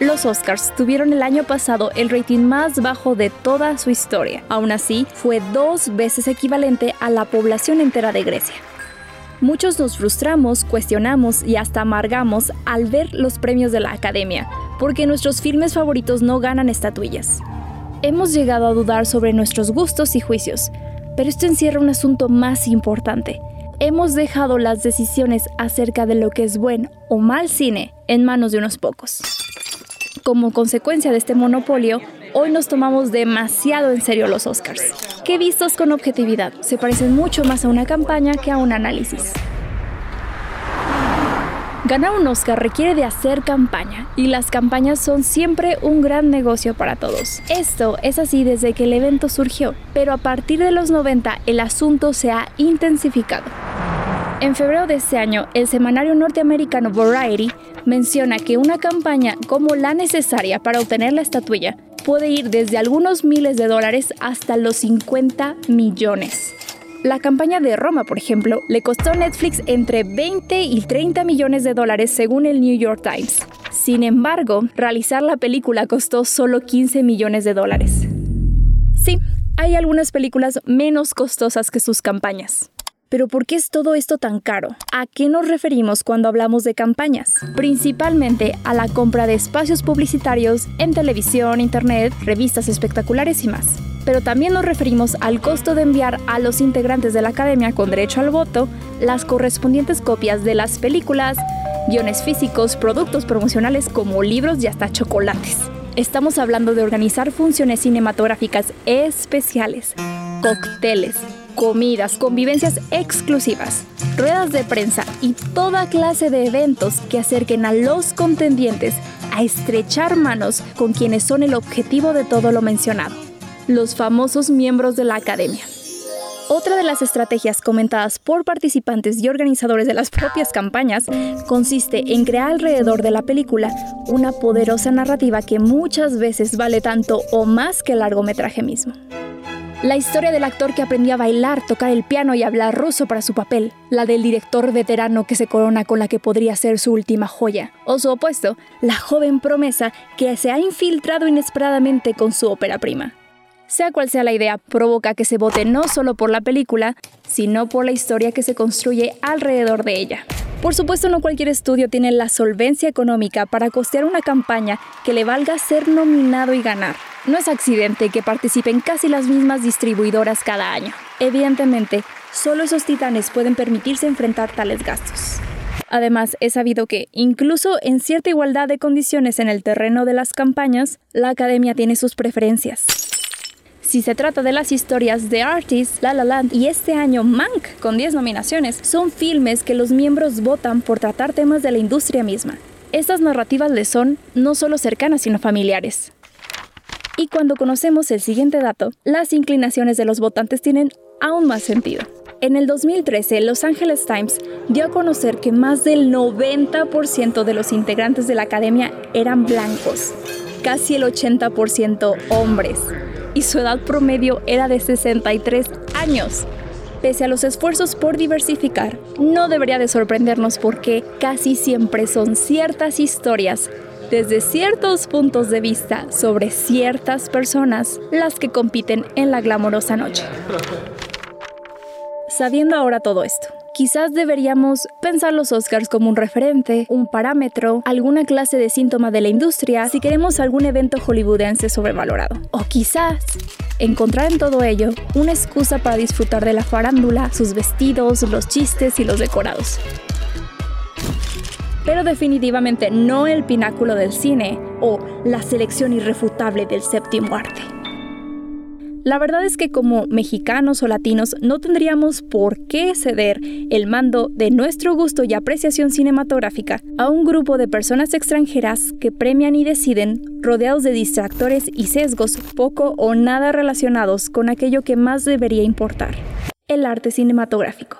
Los Oscars tuvieron el año pasado el rating más bajo de toda su historia. Aún así, fue dos veces equivalente a la población entera de Grecia. Muchos nos frustramos, cuestionamos y hasta amargamos al ver los premios de la Academia, porque nuestros filmes favoritos no ganan estatuillas. Hemos llegado a dudar sobre nuestros gustos y juicios, pero esto encierra un asunto más importante. Hemos dejado las decisiones acerca de lo que es buen o mal cine en manos de unos pocos. Como consecuencia de este monopolio, hoy nos tomamos demasiado en serio los Oscars, que vistos con objetividad se parecen mucho más a una campaña que a un análisis. Ganar un Oscar requiere de hacer campaña y las campañas son siempre un gran negocio para todos. Esto es así desde que el evento surgió, pero a partir de los 90 el asunto se ha intensificado. En febrero de este año, el semanario norteamericano Variety menciona que una campaña como la necesaria para obtener la estatuilla puede ir desde algunos miles de dólares hasta los 50 millones. La campaña de Roma, por ejemplo, le costó a Netflix entre 20 y 30 millones de dólares según el New York Times. Sin embargo, realizar la película costó solo 15 millones de dólares. Sí, hay algunas películas menos costosas que sus campañas. Pero ¿por qué es todo esto tan caro? ¿A qué nos referimos cuando hablamos de campañas? Principalmente a la compra de espacios publicitarios en televisión, internet, revistas espectaculares y más pero también nos referimos al costo de enviar a los integrantes de la academia con derecho al voto las correspondientes copias de las películas, guiones físicos, productos promocionales como libros y hasta chocolates. Estamos hablando de organizar funciones cinematográficas especiales, cócteles, comidas, convivencias exclusivas, ruedas de prensa y toda clase de eventos que acerquen a los contendientes a estrechar manos con quienes son el objetivo de todo lo mencionado los famosos miembros de la academia. Otra de las estrategias comentadas por participantes y organizadores de las propias campañas consiste en crear alrededor de la película una poderosa narrativa que muchas veces vale tanto o más que el largometraje mismo. La historia del actor que aprendió a bailar, tocar el piano y hablar ruso para su papel, la del director veterano que se corona con la que podría ser su última joya, o su opuesto, la joven promesa que se ha infiltrado inesperadamente con su ópera prima. Sea cual sea la idea, provoca que se vote no solo por la película, sino por la historia que se construye alrededor de ella. Por supuesto, no cualquier estudio tiene la solvencia económica para costear una campaña que le valga ser nominado y ganar. No es accidente que participen casi las mismas distribuidoras cada año. Evidentemente, solo esos titanes pueden permitirse enfrentar tales gastos. Además, es sabido que, incluso en cierta igualdad de condiciones en el terreno de las campañas, la academia tiene sus preferencias. Si se trata de las historias de Artist, La La Land y este año Mank, con 10 nominaciones, son filmes que los miembros votan por tratar temas de la industria misma. Estas narrativas les son no solo cercanas, sino familiares. Y cuando conocemos el siguiente dato, las inclinaciones de los votantes tienen aún más sentido. En el 2013, Los Angeles Times dio a conocer que más del 90% de los integrantes de la academia eran blancos, casi el 80% hombres y su edad promedio era de 63 años. Pese a los esfuerzos por diversificar, no debería de sorprendernos porque casi siempre son ciertas historias desde ciertos puntos de vista sobre ciertas personas las que compiten en la glamorosa noche. Sabiendo ahora todo esto, Quizás deberíamos pensar los Oscars como un referente, un parámetro, alguna clase de síntoma de la industria si queremos algún evento hollywoodense sobrevalorado. O quizás encontrar en todo ello una excusa para disfrutar de la farándula, sus vestidos, los chistes y los decorados. Pero definitivamente no el pináculo del cine o la selección irrefutable del séptimo arte. La verdad es que como mexicanos o latinos no tendríamos por qué ceder el mando de nuestro gusto y apreciación cinematográfica a un grupo de personas extranjeras que premian y deciden rodeados de distractores y sesgos poco o nada relacionados con aquello que más debería importar, el arte cinematográfico.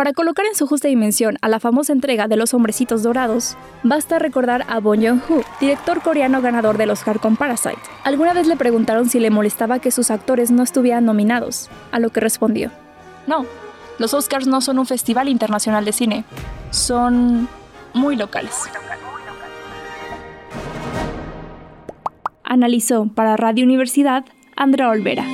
Para colocar en su justa dimensión a la famosa entrega de Los Hombrecitos Dorados, basta recordar a Bong Joon-ho, director coreano ganador del Oscar con Parasite. Alguna vez le preguntaron si le molestaba que sus actores no estuvieran nominados, a lo que respondió: No, los Oscars no son un festival internacional de cine, son muy locales. Analizó para Radio Universidad Andrea Olvera.